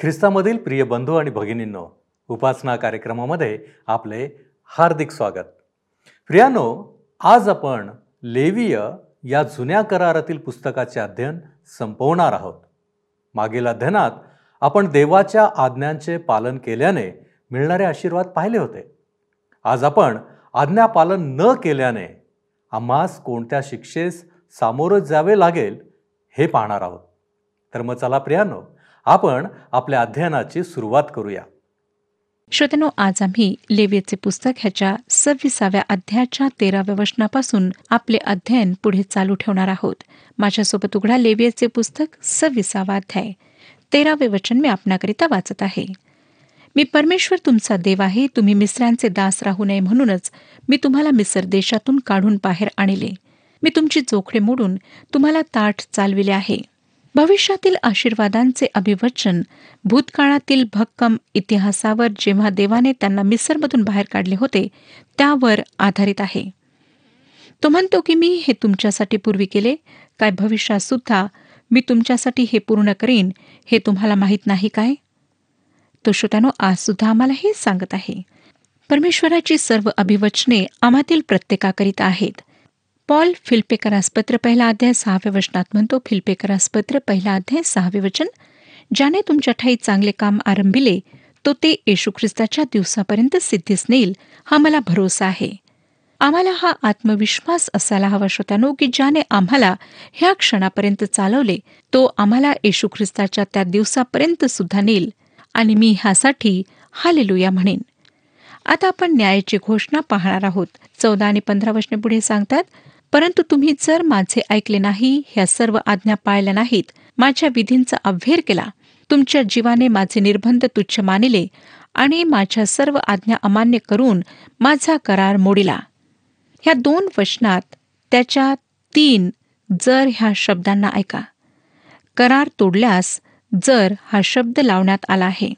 ख्रिस्तामधील प्रिय बंधू आणि भगिनींनो उपासना कार्यक्रमामध्ये आपले हार्दिक स्वागत. प्रियानो आज आपण लेवीय या जुन्या करारातील पुस्तकाचे अध्ययन संपवणार आहोत. मागील अध्ययनात आपण देवाच्या आज्ञांचे पालन केल्याने मिळणारे आशीर्वाद पाहिले होते. आज आपण आज्ञा पालन न केल्याने आम्हास कोणत्या शिक्षेस सामोरं जावे लागेल हे पाहणार आहोत. तर मग चला प्रियानो आपण आपल्या अध्ययनाची सुरुवात करूया. श्रोतनो आज आम्ही लेवियचे पुस्तक ह्याच्या सव्वीसाव्या अध्यायाच्या तेराव्या वचनापासून आपले अध्ययन पुढे चालू ठेवणार आहोत. माझ्यासोबत उघडा लेवियचे पुस्तक सव्वीसावा अध्याय. तेरावे वचन मी आपणाकरिता वाचत आहे. मी परमेश्वर तुमचा देव आहे तुम्ही मिसऱ्यांचे दास राहू नये म्हणूनच मी तुम्हाला मिसर देशातून काढून बाहेर आणले. मी तुमची जोखडे मोडून तुम्हाला ताठ चालविले आहे. भविष्यातील आशीर्वादांचे अभिवचन भूतकाळातील भक्कम इतिहासावर जेव्हा देवाने त्यांना मिसरमधून बाहेर काढले होते त्यावर आधारित आहे. तो म्हणतो की मी हे तुमच्यासाठी पूर्वी केले काय भविष्यात सुद्धा मी तुमच्यासाठी हे पूर्ण करीन हे तुम्हाला माहीत नाही काय? तो श्रोत्यानो आज सुद्धा आम्हाला हे सांगत आहे. परमेश्वराची सर्व अभिवचने आम्हातील प्रत्येकाकरिता आहेत. पॉल फिल्पेकरास पत्र पहिला अध्याय सहावे वचनात म्हणतो फिल्पेकरास पत्र पहिला अध्याय सहावे वचन. ज्याने तुमच्या ठाई चांगले काम आरंभिले तो ते येशू ख्रिस्ताच्या दिवसापर्यंत सिद्धीस नेईल हा मला भरोसा आहे. आम्हाला हा आत्मविश्वास असायला हवा श्रोत्यानो की ज्याने आम्हाला ह्या क्षणापर्यंत चालवले तो आम्हाला येशू ख्रिस्ताच्या त्या दिवसापर्यंत सुद्धा नेईल आणि मी ह्यासाठी हालेलुया म्हणेन. आता आपण न्यायाची घोषणा पाहणार आहोत. चौदा आणि पंधरा वचने पुढे सांगतात परंतु तुम्ही जर माझे ऐकले नाही ह्या सर्व आज्ञा पाळल्या नाहीत माझ्या विधींचा अव्हेर केला तुमच्या जीवाने माझे निर्बंध तुच्छ मानिले आणि माझ्या सर्व आज्ञा अमान्य करून माझा करार मोडिला. ह्या दोन वचनात त्याच्या तीन जर ह्या शब्दांना ऐका. करार तोडल्यास जर हा शब्द लावण्यात आला आहे.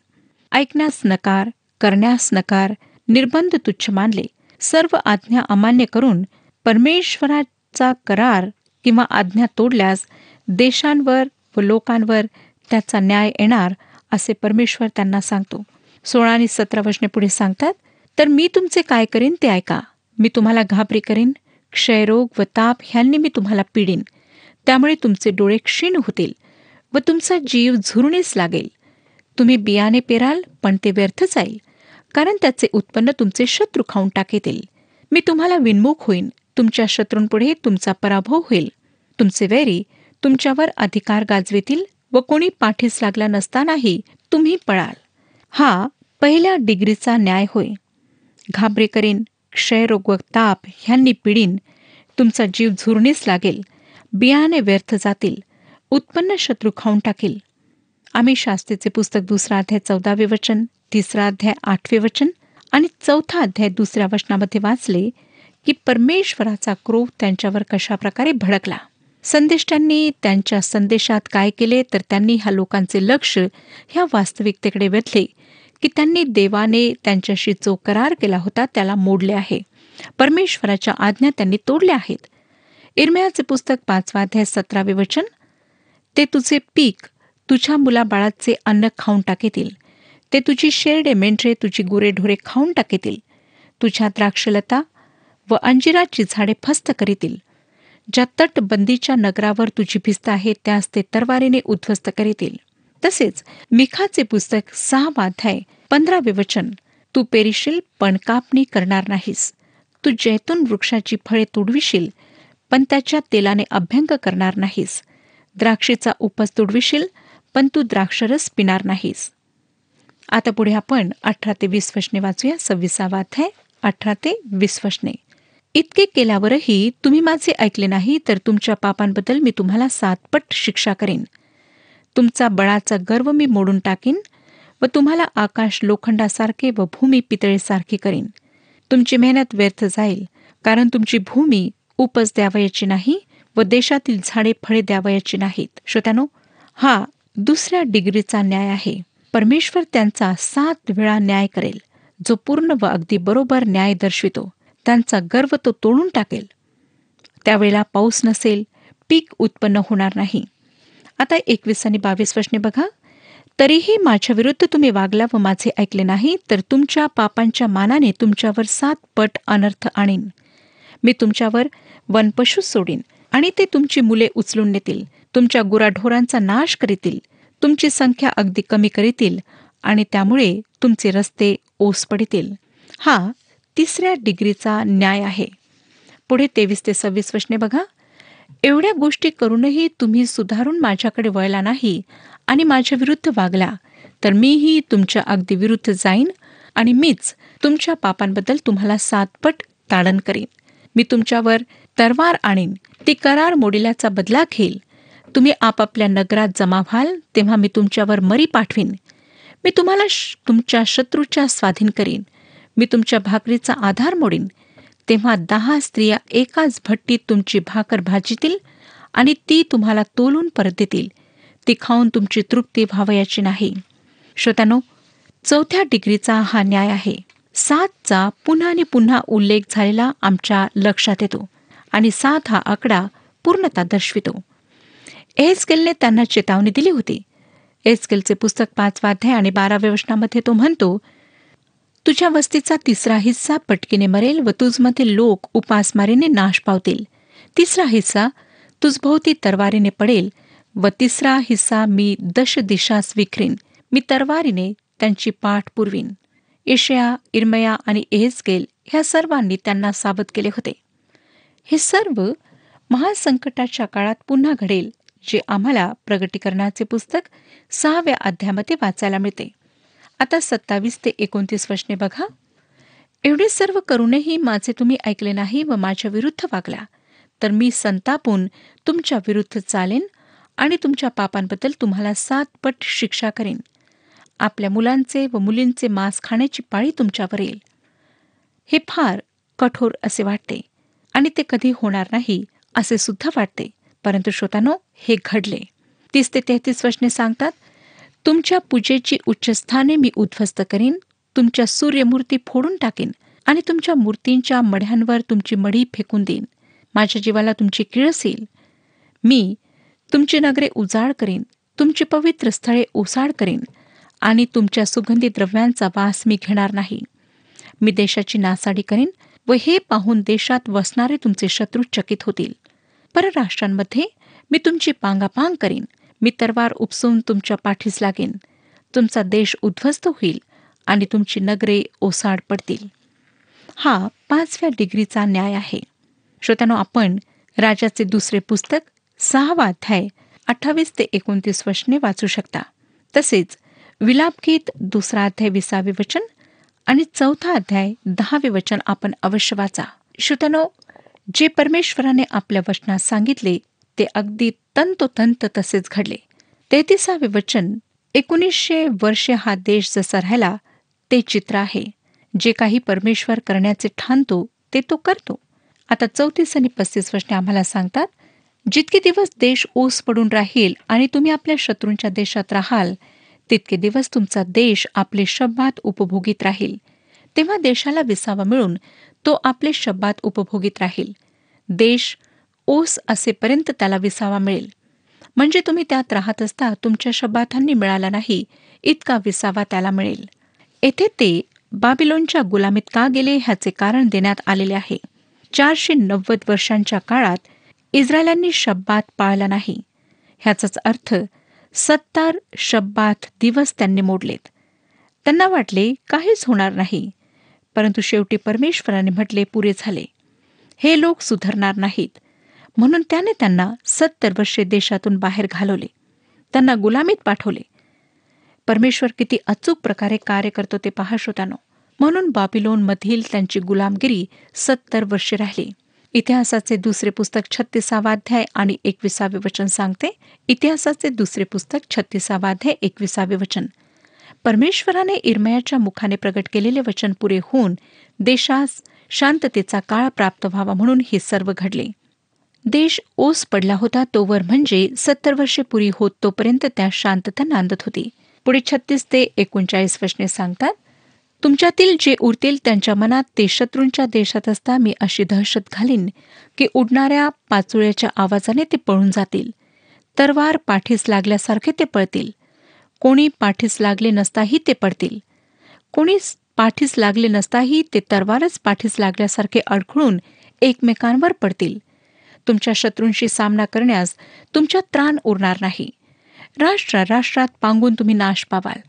ऐकण्यास नकार करण्यास नकार निर्बंध तुच्छ मानले सर्व आज्ञा अमान्य करून परमेश्वराचा करार किंवा आज्ञा तोडल्यास देशांवर व लोकांवर त्याचा न्याय येणार असे परमेश्वर त्यांना सांगतो. सोळा आणि सतरा वचने पुढे सांगतात तर मी तुमचे काय करीन ते ऐका. मी तुम्हाला घाबरी करीन क्षयरोग व ताप ह्यांनी मी तुम्हाला पिडीन. त्यामुळे तुमचे डोळे क्षीण होतील व तुमचा जीव झुरणीस लागेल. तुम्ही बियाणे पेराल पण ते व्यर्थ जाईल. कारण त्याचे उत्पन्न तुमचे शत्रू खाऊन टाकेतील. मी तुम्हाला विनमुख होईन. तुमच्या शत्रूंपुढे तुमचा पराभव होईल. तुमचे वैरी तुमच्यावर अधिकार गाजवेतील व कोणी पाठीस लागला नसतानाही तुम्ही पळाल. हा पहिल्या डिग्रीचा न्याय होय. घाबरेकरीन क्षयरोग व ताप ह्यांनी पिढीन तुमचा जीव झुरणीस लागेल. बियाणे व्यर्थ जातील. उत्पन्न शत्रू खाऊन टाकील. आम्ही शास्त्रीचे पुस्तक दुसरा अध्याय चौदावे वचन तिसरा अध्याय आठवे वचन आणि चौथा अध्याय दुसऱ्या वचनामध्ये वाचले की परमेश्वराचा क्रोध त्यांच्यावर कशाप्रकारे भडकला. संदेष्टांनी त्यांच्या संदेशात काय केले तर त्यांनी ह्या लोकांचे लक्ष ह्या वास्तविकतेकडे वेधले की त्यांनी देवाने त्यांच्याशी जो करार केला होता त्याला मोडले आहे. परमेश्वराच्या आज्ञा त्यांनी तोडल्या आहेत. इरमयाचे पुस्तक पाचवाध्याय सतरावे वचन ते तुझे पीक तुझ्या मुलाबाळाचे अन्न खाऊन टाकेतील. ते तुझी शेरडे मेंढरे तुझी गुरेढोरे खाऊन टाकेतील. तुझ्या द्राक्षलता व अंजिराची झाडे फस्त करीतील. ज्या तटबंदीच्या नगरावर तुझी भिस्त आहे त्यास ते तरवारीने उद्ध्वस्त करीतील. तसेच मिखाचे पुस्तक सहा अध्याय पंधरावे वचन तू पेरिशील पण कापणी करणार नाहीस. तू जैतून वृक्षाची फळे तुडविशील पण त्याच्या तेलाने अभ्यंग करणार नाहीस. द्राक्षेचा उपस तुडविशील पण तू द्राक्षरस पिणार नाहीस. आता पुढे आपण अठरा ते वीस वशने वाचूया. सव्वीसावा अध्याय अठरा ते वीस वशने इतके केल्यावरही तुम्ही माझे ऐकले नाही तर तुमच्या पापांबद्दल मी तुम्हाला सातपट शिक्षा करेन. तुमचा बळाचा गर्व मी मोडून टाकीन व तुम्हाला आकाश लोखंडासारखे व भूमी पितळेसारखी करीन. तुमची मेहनत व्यर्थ जाईल कारण तुमची भूमी उपज द्यावयाची नाही व देशातील झाडे फळे द्यावयाची नाहीत. श्रोत्यानो हा दुसऱ्या डिग्रीचा न्याय आहे. परमेश्वर त्यांचा सात वेळा न्याय करेल जो पूर्ण व अगदी बरोबर न्याय दर्शवितो. त्यांचा गर्व तो तोडून टाकेल. त्यावेळेला पाऊस नसेल पीक उत्पन्न होणार नाही. आता एकवीस आणि बावीस वर्षने बघा. तरीही माझ्या विरुद्ध तुम्ही वागला व माझे ऐकले नाही तर तुमच्या पापांच्या मानाने तुमच्यावर सात पट अनर्थ आणीन. मी तुमच्यावर वनपशू सोडीन आणि ते तुमची मुले उचलून नेतील तुमच्या गुराढोरांचा नाश करीतील तुमची संख्या अगदी कमी करीतील आणि त्यामुळे तुमचे रस्ते ओस पडतील. हा तिसऱ्या डिग्रीचा न्याय आहे. पुढे तेवीस ते सव्वीस वचने बघा. एवढ्या गोष्टी करूनही तुम्ही सुधारून माझ्याकडे वळला नाही आणि माझ्या विरुद्ध वागला तर मीही तुमच्या अगदी विरुद्ध जाईन आणि मीच तुमच्या पापांबद्दल तुम्हाला सातपट ताडण करीन. मी तुमच्यावर तरवार आणीन. ती करार मोडिल्याचा बदला घेईल. तुम्ही आपापल्या नगरात जमा व्हाल तेव्हा मी तुमच्यावर मरी पाठवीन. मी तुम्हाला तुमच्या शत्रूच्या स्वाधीन करीन. मी तुमच्या भाकरीचा आधार मोडीन. तेव्हा दहा स्त्रिया एकाच भट्टीत तुमची भाकर भाजीतील आणि ती तुम्हाला तोलून परत देतील. ती खाऊन तुमची तृप्ती व्हावयाची नाही. श्रोत्यानो चौथ्या डिग्रीचा हा न्याय आहे. सातचा पुन्हा आणि पुन्हा उल्लेख झालेला आमच्या लक्षात येतो आणि सात हा आकडा पूर्णता दर्शवितो. एसकेलने त्यांना चेतावणी दिली होती. एसकेलचे पुस्तक पाचवा अध्याय आणि बाराव्या वचनामध्ये तो म्हणतो तुझ्या वस्तीचा तिसरा हिस्सा पटकीने मरेल व तुझमध्ये लोक उपासमारीने नाश पावतील. तिसरा हिस्सा तुझभोवती तरवारीने पडेल व तिसरा हिस्सा मी दश दिशास विखरीन मी तरवारीने त्यांची पाठ पुरवीन. इशया इरमया आणि एहेस्केल ह्या सर्वांनी त्यांना सावध केले होते. हे सर्व महासंकटाच्या काळात पुन्हा घडेल जे आम्हाला प्रगटीकरणाचे पुस्तक सहाव्या अध्यामध्ये वाचायला मिळते. आता सत्तावीस ते एकोणतीस वचने बघा. एवढे सर्व करूनही माझे तुम्ही ऐकले नाही व माझ्या विरुद्ध वागला. तर मी संतापून तुमच्या विरुद्ध चालेन आणि तुमच्या पापांबद्दल तुम्हाला सात पट शिक्षा करेन. आपल्या मुलांचे व मुलींचे मांस खाण्याची पाळी तुमच्यावर येईल. हे फार कठोर असे वाटते आणि ते कधी होणार नाही असे सुद्धा वाटते. परंतु श्रोतानो हे घडले. तीस ते तेहतीस वचने सांगतात तुमच्या पूजेची उच्चस्थाने मी उद्ध्वस्त करीन तुमच्या सूर्यमूर्ती फोडून टाकेन आणि तुमच्या मूर्तींच्या मढ्यांवर तुमची मढी फेकून देईन. माझ्या जीवाला तुमची किळस येईल मी तुमची नगरे उजाड करीन तुमची पवित्र स्थळे ओसाड करीन आणि तुमच्या सुगंधी द्रव्यांचा वास मी घेणार नाही. मी देशाची नासाडी करीन व हे पाहून देशात वसणारे तुमचे शत्रू चकित होतील. परराष्ट्रांमध्ये मी तुमची पांगापांग करीन. मी तरवार उपसून तुमच्या पाठीस लागेन. तुमचा देश उद्ध्वस्त होईल आणि तुमची नगरे ओसाड पडतील. हा पाचव्या डिग्रीचा न्याय आहे. श्रोत्यानो आपण राजाचे दुसरे पुस्तक सहावा अध्याय अठ्ठावीस ते एकोणतीस वचने वाचू शकता. तसेच विलापगीत दुसरा अध्याय विसावे वचन आणि चौथा अध्याय दहावे वचन आपण अवश्य वाचा. श्रोत्यानो जे परमेश्वराने आपल्या वचनात सांगितले ते अगदी तंतोतंत तसेच घडले. तेहतीसावे वचन एकोणीसशे वर्षे हा देश जसा राहिला ते चित्र आहे. जे काही परमेश्वर करण्याचे ठाणतो ते तो करतो. आता चौतीस आणि पस्तीस वचने आम्हाला सांगतात जितके दिवस देश ओस पडून राहील आणि तुम्ही आपल्या शत्रूंच्या देशात राहाल तितके दिवस तुमचा देश आपले शब्दात उपभोगीत राहील. तेव्हा देशाला विसावा मिळून तो आपले शब्दात उपभोगीत राहील. देश ओस असेपर्यंत त्याला विसावा मिळेल. म्हणजे तुम्ही त्यात राहत असता तुमच्या शब्दार्थांनी मिळाला नाही इतका विसावा त्याला मिळेल. येथे ते बाबिलोनच्या गुलामीत का गेले ह्याचे कारण देण्यात आलेले आहे. चारशे नव्वद वर्षांच्या काळात इस्रायलांनी शब्दात पाळला नाही. ह्याचाच अर्थ सत्तार शब्दात दिवस त्यांनी मोडलेत. त्यांना वाटले काहीच होणार नाही परंतु शेवटी परमेश्वराने म्हटले पुरे झाले. हे लोक सुधारणार नाहीत. म्हणून त्याने त्यांना सत्तर वर्षे देशातून बाहेर घालवले. त्यांना गुलामीत पाठवले. परमेश्वर किती अचूक प्रकारे कार्य करतो ते पहा श्रोतानो म्हणून बाबिलोन मधील त्यांची गुलामगिरी सत्तर वर्षे राहिली. इतिहासाचे दुसरे पुस्तक छत्तीसावाध्याय आणि एकविसावे वचन सांगते. इतिहासाचे दुसरे पुस्तक छत्तीसावाध्याय एकविसावे वचन. परमेश्वराने इरमयाच्या मुखाने प्रगट केलेले वचन पुरे होऊन देशास शांततेचा काळ प्राप्त व्हावा म्हणून हे सर्व घडले. देश ओस पडला होता तोवर म्हणजे सत्तर वर्षे पुरी होत तोपर्यंत त्या शांतता नांदत होती. पुढे छत्तीस ते एकोणचाळीस वर्षने सांगतात तुमच्यातील जे उरतील त्यांच्या मनात ते शत्रूंच्या देशात असता मी अशी दहशत घालीन की उडणाऱ्या पाचोळ्याच्या आवाजाने ते पळून जातील. तरवार पाठीस लागल्यासारखे ते पळतील. कोणी पाठीस लागले नसताही ते पडतील. कोणी पाठीस लागले नसताही ते तरवारच पाठीस लागल्यासारखे अडखळून एकमेकांवर पडतील. तुमच्या शत्रूंशी सामना करण्यास तुमच्यात त्राण उरणार नाही. राष्ट्र राष्ट्रात पांगून तुम्ही नाश पावाल.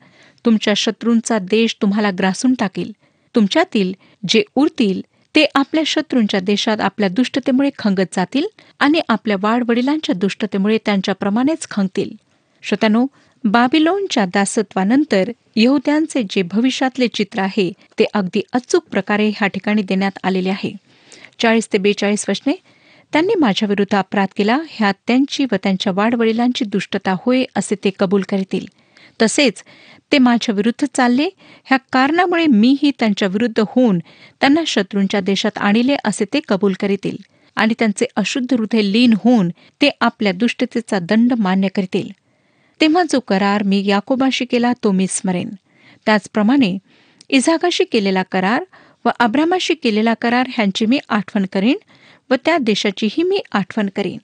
तुमच्या शत्रूंचा देश तुम्हाला ग्रासून टाकील. तुमच्यातील जे उरतील ते आपल्या शत्रूंच्या देशात आपल्या दुष्टतेमुळे खंगत जातील आणि आपल्या वाडवडिलांच्या दुष्टतेमुळे त्यांच्याप्रमाणेच खंगतील. श्रोत्यानो बाबिलोनच्या दासत्वानंतर यहुद्यांचे जे भविष्यातले चित्र आहे ते अगदी अचूक प्रकारे ह्या ठिकाणी देण्यात आलेले आहे. चाळीस ते बेचाळीस वचने त्यांनी माझ्या विरुद्ध अपराध केला. ह्यात त्यांची व त्यांच्या वाडवडिलांची दुष्टता होय असे ते कबूल करतील. तसेच ते माझ्या विरुद्ध चालले. ह्या कारणामुळे मीही त्यांच्या विरुद्ध होऊन त्यांना शत्रूंच्या देशात आणले असे ते कबूल करतील. आणि त्यांचे अशुद्ध हृदय लीन होऊन ते आपल्या दुष्टतेचा दंड मान्य करतील. तेव्हा जो करार मी याकोबाशी केला तो मी स्मरेन. त्याचप्रमाणे इझाकाशी केलेला करार व अब्रामाशी केलेला करार ह्यांची मी आठवण करीन. व त्या देशाचीही मी आठवण करीन.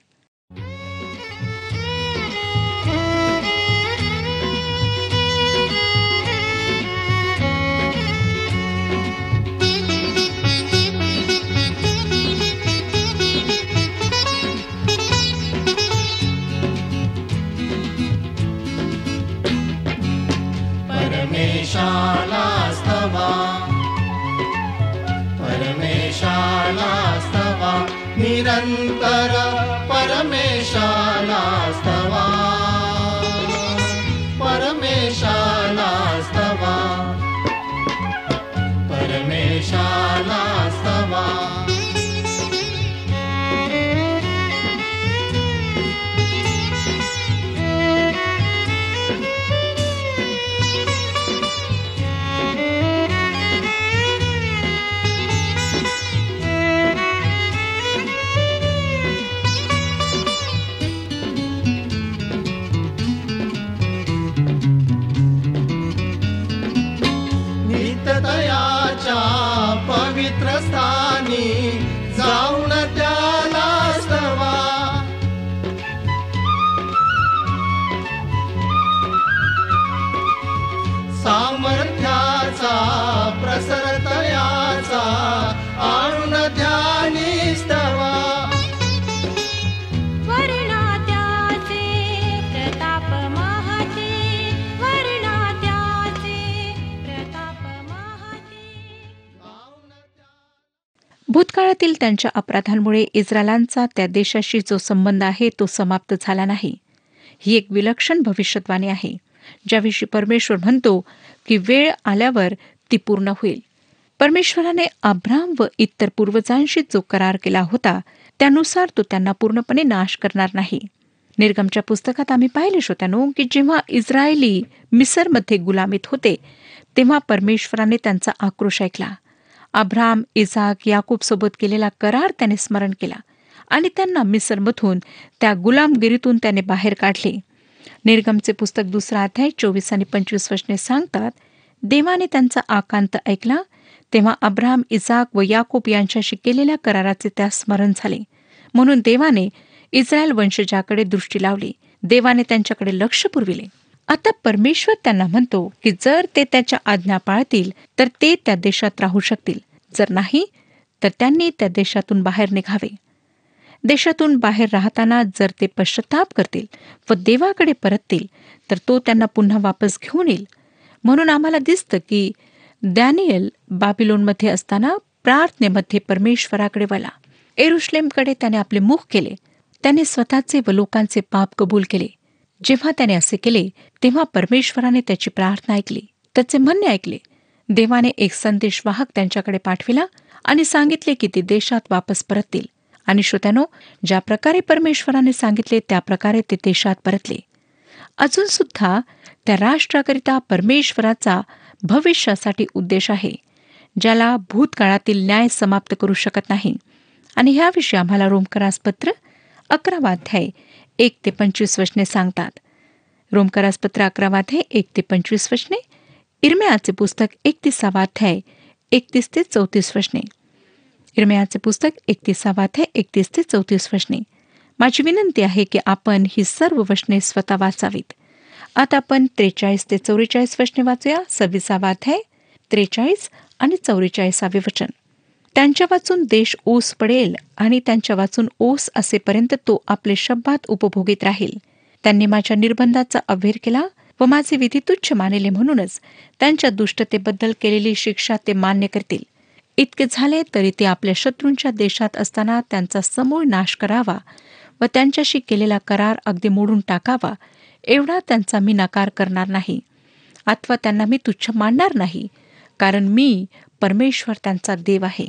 परमेशाला स्तवा परमेशाला निरन्तर परमेशानास्ता भूतकाळातील त्यांच्या अपराधांमुळे इस्रायलांचा त्या देशाशी जो संबंध आहे तो समाप्त झाला नाही. ही एक विलक्षण भविष्यवाणी आहे ज्याविषयी परमेश्वर म्हणतो की वेळ आल्यावर ती पूर्ण होईल. परमेश्वराने अब्राम व इतर पूर्वजांशी जो करार केला होता त्यानुसार तो त्यांना पूर्णपणे नाश करणार नाही. निर्गमच्या पुस्तकात आम्ही पाहिले श्रोत्यानो की जेव्हा इस्रायली मिसरमध्ये गुलामीत होते तेव्हा परमेश्वराने त्यांचा आक्रोश ऐकला. अब्राम इसाक याकूब सोबत केलेला करार त्याने स्मरण केला आणि त्यांना मिसरमधून त्या गुलामगिरीतून त्याने बाहेर काढले. निर्गमचे पुस्तक दुसरा अध्याय चोवीस आणि पंचवीस वचने सांगतात देवाने त्यांचा आकांत ऐकला तेव्हा अब्राम इजाक व याकूब यांच्याशी केलेल्या कराराचे त्या स्मरण झाले. म्हणून देवाने इस्रायल वंशजाकडे दृष्टी लावली. देवाने त्यांच्याकडे लक्ष पुरविले. आता परमेश्वर त्यांना म्हणतो की जर ते त्याच्या आज्ञा पाळतील तर ते त्या देशात राहू शकतील. जर नाही तर त्यांनी त्या देशातून बाहेर निघावे. देशातून बाहेर राहताना जर ते पश्चाताप करतील व देवाकडे परततील तर तो त्यांना पुन्हा वापस घेऊन येईल. म्हणून आम्हाला दिसतं की डॅनियल बाबिलोनमध्ये असताना प्रार्थनेमध्ये परमेश्वराकडे वला एरुश्लेमकडे त्याने आपले मुख केले. त्याने स्वतःचे व लोकांचे पाप कबूल केले. जेव्हा त्याने असे केले तेव्हा परमेश्वराने त्याची प्रार्थना ऐकली त्याचे म्हणणे ऐकले. देवाने एक संदेशवाहक त्यांच्याकडे पाठविला आणि सांगितले की ते देशात वापस परततील. आणि श्रोत्यानो ज्या प्रकारे परमेश्वराने सांगितले त्या प्रकारे ते देशात परतले. अजून सुद्धा त्या राष्ट्राकरिता परमेश्वराचा भविष्यासाठी उद्देश आहे ज्याला भूतकाळातील न्याय समाप्त करू शकत नाही. आणि ह्याविषयी आम्हाला रोमकरास पत्र अकरावाध्याय एक ते पंचवीस वचने सांगतात. रोमकरासपत्र अकरावाध्याय एक ते पंचवीस वचने. इरम्याचे पुस्तक एकतीसावाध्याय एकतीस ते चौतीस वचने. इरमयाचे पुस्तक एकतीसावाध्याय एकतीस ते चौतीस वचने. माझी विनंती आहे की आपण ही सर्व वचने स्वतः वाचावीत. आता आपण त्रेचाळीस ते चौवेचाळीस वचने वाचूया. सव्वीसावा अध्याय त्रेचाळीस आणि चौवेचाळीसावे वचन. त्यांच्या वाचून देश ओस पडेल आणि त्यांच्या वाचून ओस असेपर्यंत तो आपले शब्दात उपभोगीत राहील. त्यांनी माझ्या निर्बंधाचा अभेर केला व माझे विधी तुच्छ मानले म्हणूनच त्यांच्या दुष्टतेबद्दल केलेली शिक्षा ते मान्य करतील. इतके झाले तरी ते आपल्या शत्रूंच्या देशात असताना त्यांचा समूळ नाश करावा व त्यांच्याशी केलेला करार अगदी मोडून टाकावा एवढा त्यांचा मी नकार करणार नाही. अथवा त्यांना मी तुच्छ मानणार नाही कारण मी परमेश्वर त्यांचा देव आहे.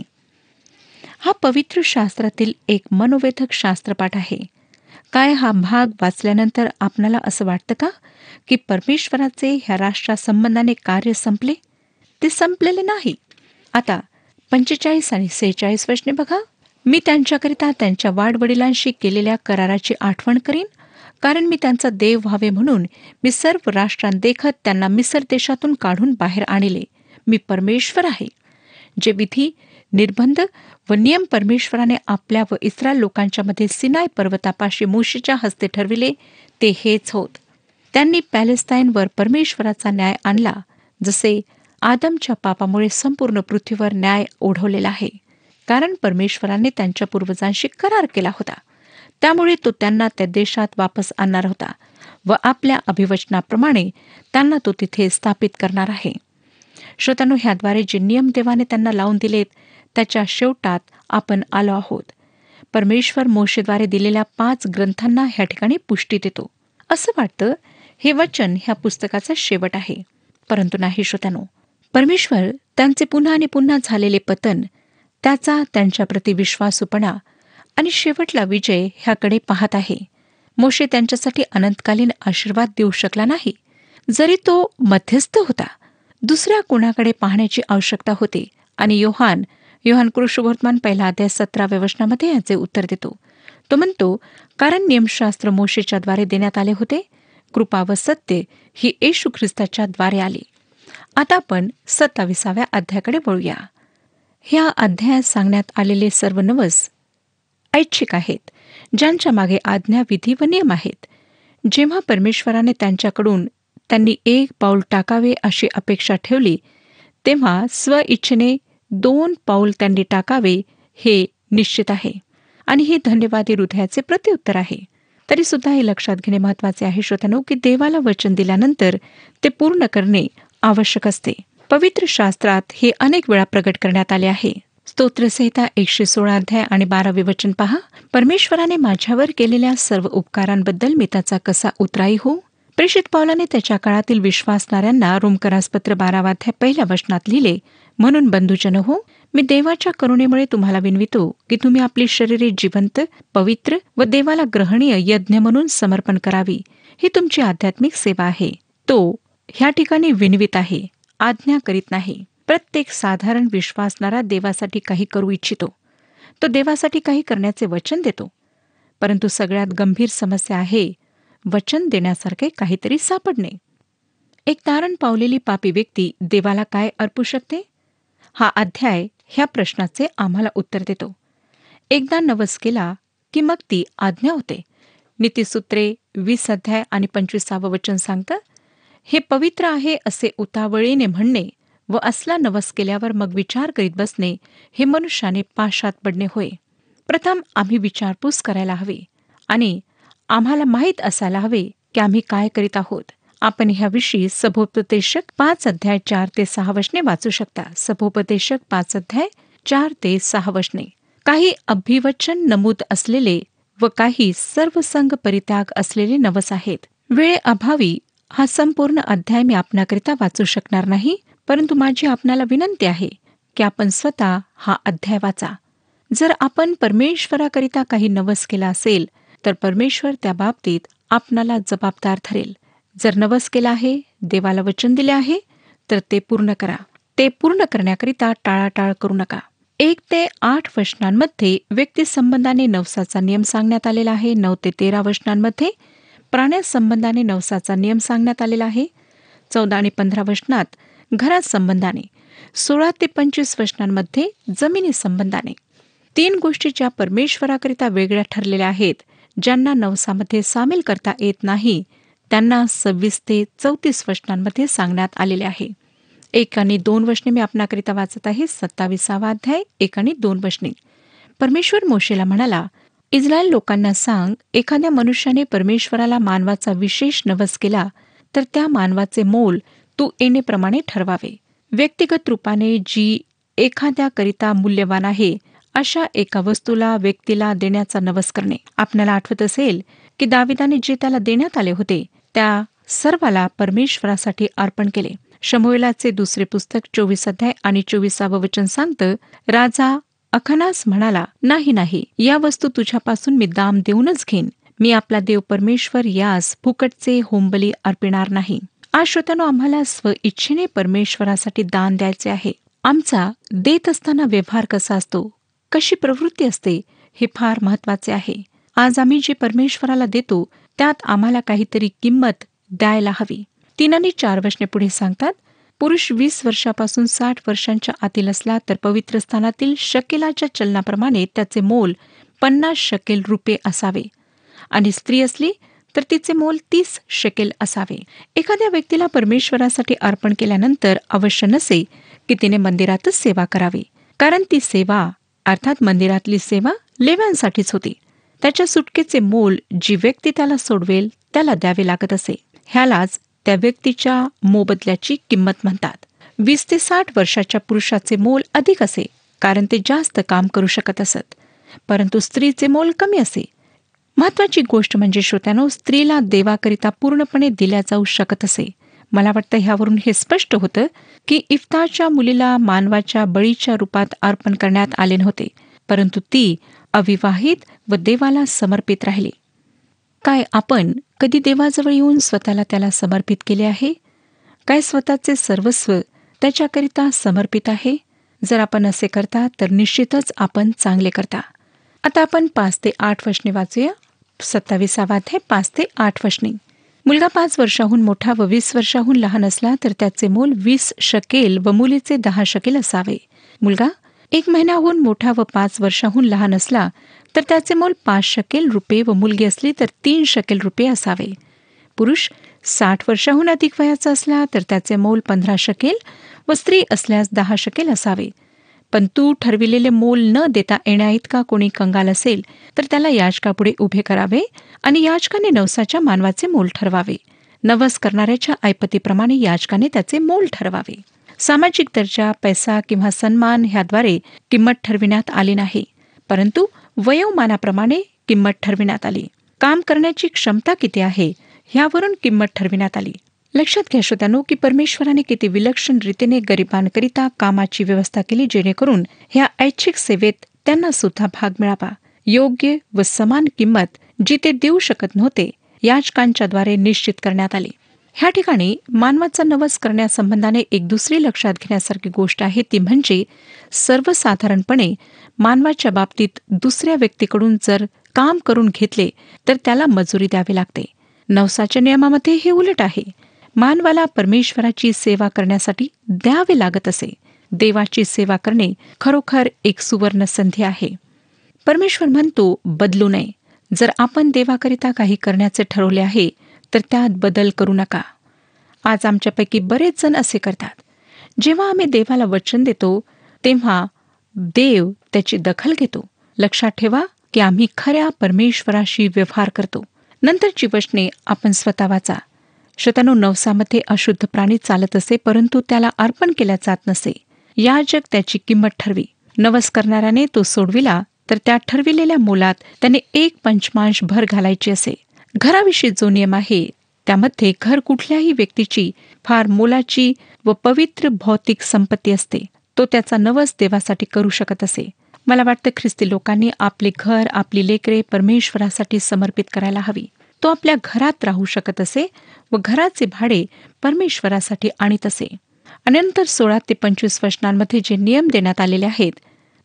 हा पवित्र शास्त्रातील एक मनोवेधक शास्त्रपाठ आहे. काय हा भाग वाचल्यानंतर आपणाला असं वाटतं का? की परमेश्वराचे ह्या राष्ट्रासंबंधाने कार्य संपले? ते संपलेले नाही. आता पंचेचाळीस आणि सेहेचाळीस वचने बघा. मी त्यांच्याकरिता त्यांच्या वाडवडिलांशी केलेल्या कराराची आठवण करीन. कारण मी त्यांचा देव व्हावे म्हणून मी सर्व राष्ट्रांदेखत त्यांना मिसर देशातून काढून बाहेर आणले. मी परमेश्वर आहे. जे विधी निर्बंध व नियम परमेश्वराने आपल्या व इस्रायल लोकांच्या मध्ये सिनाय पर्वतापाशी मोशीच्या हस्ते ठरविले ते हेच होत. त्यांनी पॅलेस्टाईनवर परमेश्वराचा न्याय आणला जसे आदमच्या पापामुळे संपूर्ण पृथ्वीवर न्याय ओढवलेला आहे. कारण परमेश्वराने त्यांच्या पूर्वजांशी करार केला होता. त्यामुळे तो त्यांना त्या देशात वापस आणणार होता व आपल्या अभिवचनाप्रमाणे त्यांना तो तिथे स्थापित करणार आहे. श्रोत्यानो ह्याद्वारे जे नियम देवाने त्यांना लावून दिलेत त्याच्या शेवटात आपण आलो आहोत. परमेश्वर मोशेद्वारे दिलेल्या पाच ग्रंथांना ह्या ठिकाणी पुष्टी देतो. असं वाटतं हे वचन ह्या पुस्तकाचा शेवट आहे. परंतु नाही श्रोत्यानो परमेश्वर त्यांचे पुन्हा आणि पुन्हा झालेले पतन त्याचा त्यांच्याप्रती विश्वासूपणा आणि शेवटला विजय ह्याकडे पाहत आहे. मोशे त्यांच्यासाठी अनंतकालीन आशीर्वाद देऊ शकला नाही. जरी तो मध्यस्थ होता दुसऱ्या कुणाकडे पाहण्याची आवश्यकता होती आणि योहान योहान कृष्णवर्तमान पहिला अध्याय सतराव्या वचनामध्ये याचे उत्तर देतो. तो म्हणतो कारण नियमशास्त्र मोशेच्याद्वारे देण्यात आले होते कृपा व सत्य ही येशू ख्रिस्ताच्या द्वारे आली. आता आपण सत्ताविसाव्या अध्यायाकडे वळूया. ह्या अध्यायात सांगण्यात आलेले सर्व नवस ऐच्छिक आहेत ज्यांच्या मागे आज्ञा विधी व नियम आहेत. जेव्हा परमेश्वराने त्यांच्याकडून त्यांनी एक पाऊल टाकावे अशी अपेक्षा ठेवली तेव्हा स्वइच्छेने दोन पाऊल त्यांनी टाकावे हे निश्चित आहे. आणि हे धन्यवादी हृदयाचे प्रत्युत्तर आहे. तरी सुद्धा हे लक्षात घेणे महत्त्वाचे आहे श्रोत्यानो की देवाला वचन दिल्यानंतर ते पूर्ण करणे आवश्यक असते. पवित्र शास्त्रात हे अनेक वेळा प्रगट करण्यात आले आहे. स्तोत्रसहिता एकशे सोळा अध्याय आणि बारावे वचन पहा. परमेश्वराने माझ्यावर केलेल्या सर्व उपकारांबद्दल मी त्याचा कसा उतराई हो? प्रेषित पावलाने त्याच्या काळातील विश्वासणाऱ्यांना रोमकरासपत्र बारावाध्याय पहिल्या वचनात लिहिले म्हणून बंधूजन हो मी देवाच्या करुणेमुळे तुम्हाला विनवितो की तुम्ही आपली शरीरे जिवंत पवित्र व देवाला ग्रहणीय यज्ञ म्हणून समर्पण करावी. ही तुमची आध्यात्मिक सेवा आहे. तो ह्या ठिकाणी विनवित आहे आज्ञा करीत नाही. प्रत्येक साधारण विश्वासणारा देवासाठी काही करू इच्छितो. तो देवासाठी काही करण्याचे वचन देतो. परंतु सगळ्यात गंभीर समस्या आहे वचन देण्यासारखे काहीतरी सापडणे. एक तारण पावलेली पापी व्यक्ती देवाला काय अर्पू शकते? हा अध्याय ह्या प्रश्नाचे आम्हाला उत्तर देतो. एकदा नवस केला की मग ती आज्ञा होते. नीतीसूत्रे वीस अध्याय आणि पंचवीसावं वचन सांगतं हे पवित्र आहे असे उतावळीने म्हणणे व असला नवस केल्यावर मग विचार करीत बसणे हे मनुष्याने पाशात पडणे होय. प्रथम आम्ही विचारपूस करायला हवी आणि आम्हाला माहीत असायला हवे की आम्ही काय करीत आहोत. आपण ह्याविषयी सभोपदेशक पाच अध्याय चार ते सहा वशने वाचू शकता. सभोपदेशक पाच अध्याय चार ते सहा वशने. काही अभिवचन नमूद असलेले व काही सर्वसंग परित्याग असलेले नवस आहेत. वेळे अभावी हा संपूर्ण अध्याय मी आपणाकरिता वाचू शकणार नाही परंतु माझी आपणाला विनंती आहे की आपण स्वतः हा अध्याय वाचा. जर आपण परमेश्वराकरिता काही नवस केला असेल तर परमेश्वर त्या बाबतीत आपणाला जबाबदार ठरेल जर नवस केला आहे देवाला वचन दिले आहे तर ते पूर्ण करा. ते पूर्ण करण्याकरिता टाळाटाळ करू नका. एक ते आठ वचनांमध्ये व्यक्ती संबंधाने नवसाचा नियम सांगण्यात आलेला आहे. नऊ ते तेरा वचनांमध्ये प्राण्यासंबंधाने नवसाचा नियम सांगण्यात आलेला आहे. चौदा आणि पंधरा वचनात घरात संबंधाने सोळा ते पंचवीस वचनांमध्ये जमिनी संबंधाने. तीन गोष्टी ज्या परमेश्वराकरिता वेगळ्या ठरलेल्या आहेत ज्यांना नवसामध्ये सामील करता येत नाही त्यांना सव्वीस ते चौतीस वचनांमध्ये सांगण्यात आलेले आहे. एक आणि दोन वचने मी आपणाकरिता वाचत आहे. सत्तावीसावा अध्याय एक आणि दोन वचने परमेश्वर मोशेला म्हणाला इस्रायल लोकांना सांग एखाद्या मनुष्याने परमेश्वराला मानवाचा विशेष नवस केला तर त्या मानवाचे मोल तू येणेप्रमाणे ठरवावे. व्यक्तिगत रूपाने जी एखाद्याकरिता मूल्यवान आहे अशा एका वस्तूला व्यक्तीला देण्याचा नवस करणे. आपल्याला आठवत असेल की दाविदाने जे त्याला देण्यात आले होते त्या सर्वाला परमेश्वरासाठी अर्पण केले. शमोलाचे दुसरे पुस्तक चोवीस अध्याय आणि चोवीसावं वचन सांगतं राजा अखनास म्हणाला नाही नाही या वस्तू तुझ्यापासून मी दाम देऊनच घेईन. मी आपला देव परमेश्वर यास फुकटचे होंबली अर्पिणार नाही. आज श्रोत्यानो आम्हाला स्व इच्छेने परमेश्वरासाठी दान द्यायचे आहे. आमचा देत असताना व्यवहार कसा असतो? कशी प्रवृत्ती असते? हे फार महत्त्वाचे आहे. आज आम्ही जे परमेश्वराला देतो त्यात आम्हाला काहीतरी किंमत द्यायला हवी. तीन आणि चार वचने पुढे सांगतात पुरुष वीस वर्षापासून साठ वर्षांच्या आतील असला तर पवित्र स्थानातील शकेलाच्या चलनाप्रमाणे त्याचे मोल पन्नास शकेल रुपये असावे. आणि स्त्री असली तर तिचे मोल तीस शकेल असावे. एखाद्या व्यक्तीला परमेश्वरासाठी अर्पण केल्यानंतर अवश्य नसे की तिने मंदिरातच सेवा करावी. कारण ती सेवा अर्थात मंदिरातली सेवा लेव्यांसाठीच होती. त्याच्या सुटकेचे मोल जी व्यक्ती त्याला सोडवेल त्याला द्यावे लागत असे. ह्यालाच त्या व्यक्तीच्या मोबदल्याची किंमत म्हणतात. वीस ते साठ वर्षाच्या पुरुषाचे मोल अधिक असे कारण ते जास्त काम करू शकत असत. परंतु स्त्रीचे मोल कमी असे. महत्वाची गोष्ट म्हणजे श्रोत्यानो स्त्रीला देवाकरिता पूर्णपणे दिल्या जाऊ शकत असे. मला वाटतं ह्यावरून हे स्पष्ट होतं की इफ्ताच्या मुलीला मानवाच्या बळीच्या रूपात अर्पण करण्यात आले नव्हते. परंतु ती अविवाहित व देवाला समर्पित राहिले. काय आपण कधी देवाजवळ येऊन स्वतःला त्याला समर्पित केले आहे? काय स्वतःचे सर्वस्व त्याच्याकरिता समर्पित आहे? जर आपण असे करता तर निश्चितच आपण चांगले करता. आता आपण पाच ते आठ वशने वाचूया. सत्ताविसावा अध्याय पाच ते आठ वशने. मुलगा पाच वर्षाहून मोठा व वीस वर्षाहून लहान असला तर त्याचे मोल वीस शकेल व मुलीचे दहा शकेल असावे. मुलगा एक महिन्याहून मोठा व पाच वर्षाहून लहान असला तर त्याचे मोल पाच शकेल रुपये व मुलगी असली तर तीन शकेल रुपये असावे. पुरुष साठ वर्षाहून अधिक वयाचा असला तर त्याचे मोल पंधरा शकेल व स्त्री असल्यास दहा शकेल असावे. पण तू ठरविलेले मोल न देता येण्याइतका कोणी कंगाल असेल तर त्याला याचकापुढे उभे करावे आणि याचकाने नवसाच्या मानवाचे मोल ठरवावे. नवस करणाऱ्याच्या ऐपतीप्रमाणे याचकाने त्याचे मोल ठरवावे. सामाजिक दर्जा पैसा किंवा सन्मान ह्याद्वारे किंमत ठरविण्यात आली नाही. परंतु वयोमानाप्रमाणे किंमत ठरविण्यात आली. काम करण्याची क्षमता किती आहे ह्यावरून किंमत ठरविण्यात आली. लक्षात घ्या श्रोत्यानो की परमेश्वराने किती विलक्षण रीतीने गरिबांकरिता कामाची व्यवस्था केली जेणेकरून ह्या ऐच्छिक सेवेत त्यांना सुद्धा भाग मिळावा. योग्य व समान किंमत जी ते देऊ शकत नव्हते याचकांच्याद्वारे निश्चित करण्यात आली. ह्या ठिकाणी मानवाचा नवस करण्यासंबंधाने एक दुसरी लक्षात घेण्यासारखी गोष्ट आहे. ती म्हणजे सर्वसाधारणपणे मानवाच्या बाबतीत दुसऱ्या व्यक्तीकडून जर काम करून घेतले तर त्याला मजुरी द्यावी लागते. नवसाच्या नियमामध्ये हे उलट आहे. मानवाला परमेश्वराची सेवा करण्यासाठी द्यावे लागत असे. देवाची सेवा करणे खरोखर एक सुवर्ण संधी आहे. परमेश्वर म्हणतो बदलू नये. जर आपण देवाकरिता काही करण्याचे ठरवले आहे तर त्यात बदल करू नका. आज आमच्यापैकी बरेच जण असे करतात. जेव्हा आम्ही देवाला वचन देतो तेव्हा देव त्याची दखल घेतो. लक्षात ठेवा की आम्ही खऱ्या परमेश्वराशी व्यवहार करतो. नंतरची वचने आपण स्वतः वाचा. शतानू नवसामध्ये अशुद्ध प्राणी चालत असे परंतु त्याला अर्पण केल्या जात नसे. याजक त्याची किंमत ठरवी. नवस करणाऱ्याने तो सोडविला तर त्या ठरविलेल्या मोलात त्याने एक पंचमांश भर घालायची असे. घराविषयी जो नियम आहे त्यामध्ये घर कुठल्याही व्यक्तीची फार मोलाची व पवित्र भौतिक संपत्ती असते. तो त्याचा नवस देवासाठी करू शकत असे. मला वाटतं ख्रिस्ती लोकांनी आपले घर आपली लेकरे परमेश्वरासाठी समर्पित करायला हवी. तो आपल्या घरात राहू शकत असे व घराचे भाडे परमेश्वरासाठी आणीत असे. अनंतर सोळा ते पंचवीस वचनांमध्ये जे नियम देण्यात आलेले आहेत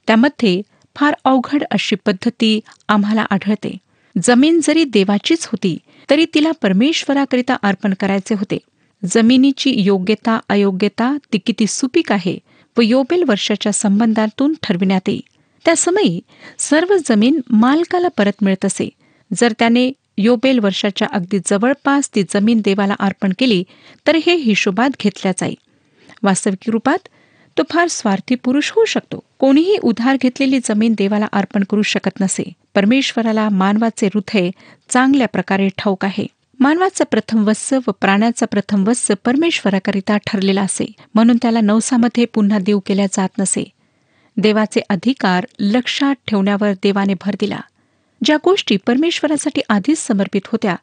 त्यामध्ये फार अवघड अशी पद्धती आम्हाला आढळते. जमीन जरी देवाचीच होती तरी तिला परमेश्वराकरिता अर्पण करायचे होते. जमिनीची योग्यता अयोग्यता ती किती सुपीक आहे व योबेल वर्षाच्या संबंधातून ठरविण्यात येईल त्या समयी सर्व जमीन मालकाला परत मिळत असे. जर त्याने योबेल वर्षाच्या अगदी जवळपास ती जमीन देवाला अर्पण केली तर हे हिशोबात घेतल्या जाई. वास्तविक रूपात तो फार स्वार्थी पुरुष होऊ शकतो. कोणीही उधार घेतलेली जमीन देवाला अर्पण करू शकत नसे. परमेश्वराला मानवाचे हृदय चांगल्या प्रकारे ठाऊक आहे. मानवाचं प्रथम वत्स व प्राण्याचा प्रथम वत्स परमेश्वराकरिता ठरलेला असे. म्हणून त्याला नवसामध्ये पुन्हा देऊ केल्या जात नसे. देवाचे अधिकार लक्षात ठेवण्यावर देवाने भर दिला. ज्या गोष्टी परमेश्वरासाठी आधीच समर्पित होत्या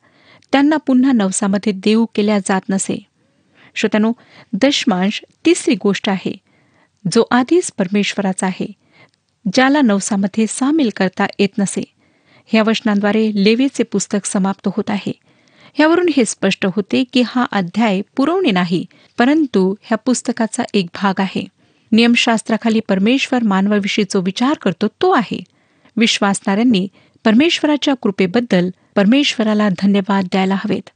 त्यांना पुन्हा नवसामध्ये देऊ केल्या जात नसे. श्रोत्यानो दशमांश तिसरी गोष्ट आहे जो आधीच परमेश्वराचा आहे. ज्याला नवसामध्ये सामील करता येत नसे. ह्या वचनांद्वारे लेवीचे पुस्तक समाप्त होत आहे. ह्यावरून हे स्पष्ट होते की हा अध्याय पुरवणे नाही परंतु ह्या पुस्तकाचा एक भाग आहे. नियमशास्त्राखाली परमेश्वर मानवाविषयी जो विचार करतो तो आहे. विश्वासणाऱ्यांनी परमेश्वराच्या कृपेबद्दल परमेश्वराला धन्यवाद द्यायला हवेत.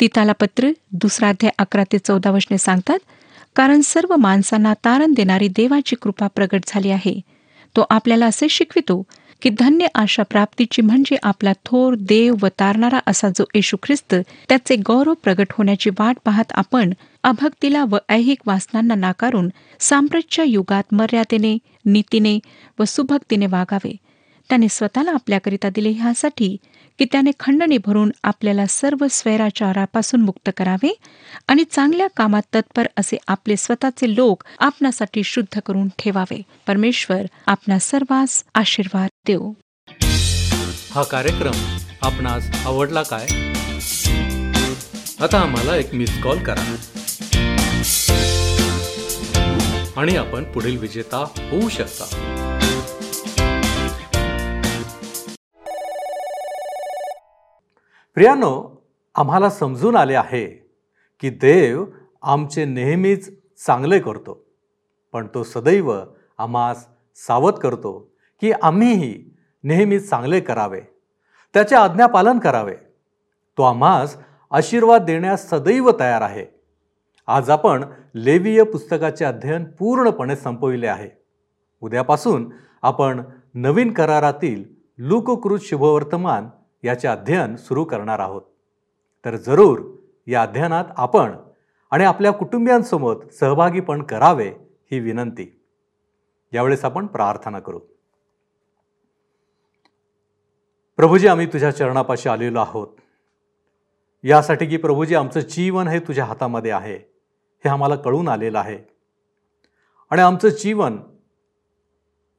तिताला पत्र दुसरा अध्याय अकरा ते चौदा वचने सांगतात कारण सर्व माणसांना तारण देणारी देवाची कृपा प्रगट झाली आहे. तो आपल्याला असे शिकवितो की धन्य आशा प्राप्तीची म्हणजे आपला थोर देव व तारणारा असा जो येशू ख्रिस्त त्याचे गौरव प्रगट होण्याची वाट पाहत आपण अभक्तीला व ऐहिक वासनांना नाकारून सांप्रतच्या युगात मर्यादेने नीतीने व सुभक्तीने वागावे. त्याने स्वतःला आपल्याकरिता दिले ह्यासाठी की त्याने खंडणी भरून आपल्याला सर्व स्वैराचारापासून मुक्त करावे आणि चांगल्या कामात तत्पर असे आपले स्वतःचे लोक आपणासाठी शुद्ध करून ठेवावे. परमेश्वर आपणा सर्वांस आशीर्वाद देऊ हा कार्यक्रम आपणास आवडला काय? आता आम्हाला एक मिस कॉल करा. आणि आपण पुढील विजेता होऊ शकता. प्रियानो आम्हाला समजून आले आहे की देव आमचे नेहमीच चांगले करतो पण तो सदैव आम्हास सावध करतो की आम्हीही नेहमी चांगले करावे त्याचे आज्ञापालन करावे. तो आम्हास आशीर्वाद देण्यास सदैव तयार आहे. आज आपण लेवीय पुस्तकाचे अध्ययन पूर्णपणे संपविले आहे. उद्यापासून आपण नवीन करारातील लूककृत शुभवर्तमान याचे अध्ययन सुरू करणार आहोत. तर जरूर या अध्ययनात आपण आणि आपल्या कुटुंबियांसोबत सहभागी पण करावे ही विनंती. यावेळेस आपण प्रार्थना करू. प्रभूजी आम्ही तुझ्या चरणापाशी आलेलो आहोत. यासाठी की प्रभूजी आमचं जीवन हे तुझ्या हातामध्ये आहे. हे आम्हाला कळून आलेलं आहे. आणि आमचं जीवन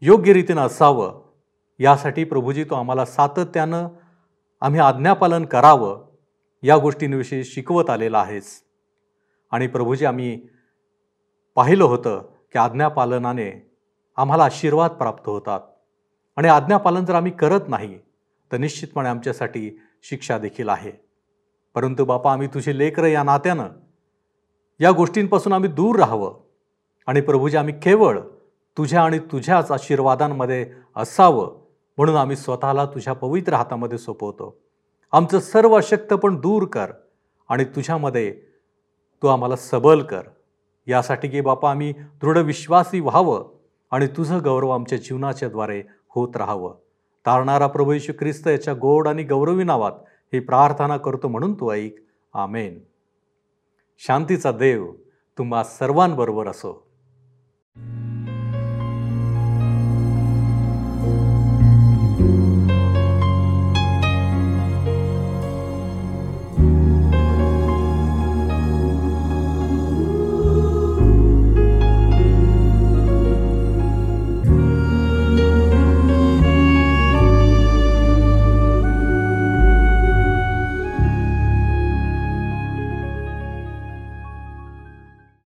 योग्य रीतीनं असावं यासाठी प्रभूजी तो आम्हाला सातत्यानं आम्ही आज्ञापालन करावं या गोष्टींविषयी शिकवत आलेला आहेस आणि प्रभूजी आम्ही पाहिलं होतं की आज्ञापालनाने आम्हाला आशीर्वाद प्राप्त होतात. आणि आज्ञापालन जर आम्ही करत नाही तर निश्चितपणे आमच्यासाठी शिक्षा देखील आहे. परंतु बापा आम्ही तुझे लेकरं या नात्यानं या गोष्टींपासून आम्ही दूर राहावं. आणि प्रभूजी आम्ही केवळ तुझ्या आणि तुझ्याच आशीर्वादांमध्ये असावं. म्हणून आम्ही स्वतःला तुझ्या पवित्र हातामध्ये सोपवतो. आमचं सर्व अशक्तपण दूर कर आणि तुझ्यामध्ये तू आम्हाला सबल कर. यासाठी की बापा आम्ही दृढ विश्वासी व्हावं आणि तुझं गौरव आमच्या जीवनाच्या द्वारे होत राहावं. तारणारा प्रभू येशू ख्रिस्त याच्या गोड आणि गौरवी नावात ही प्रार्थना करतो म्हणून तू ऐक. आमेन. शांतीचा देव तुम्हा सर्वांबरोबर असो.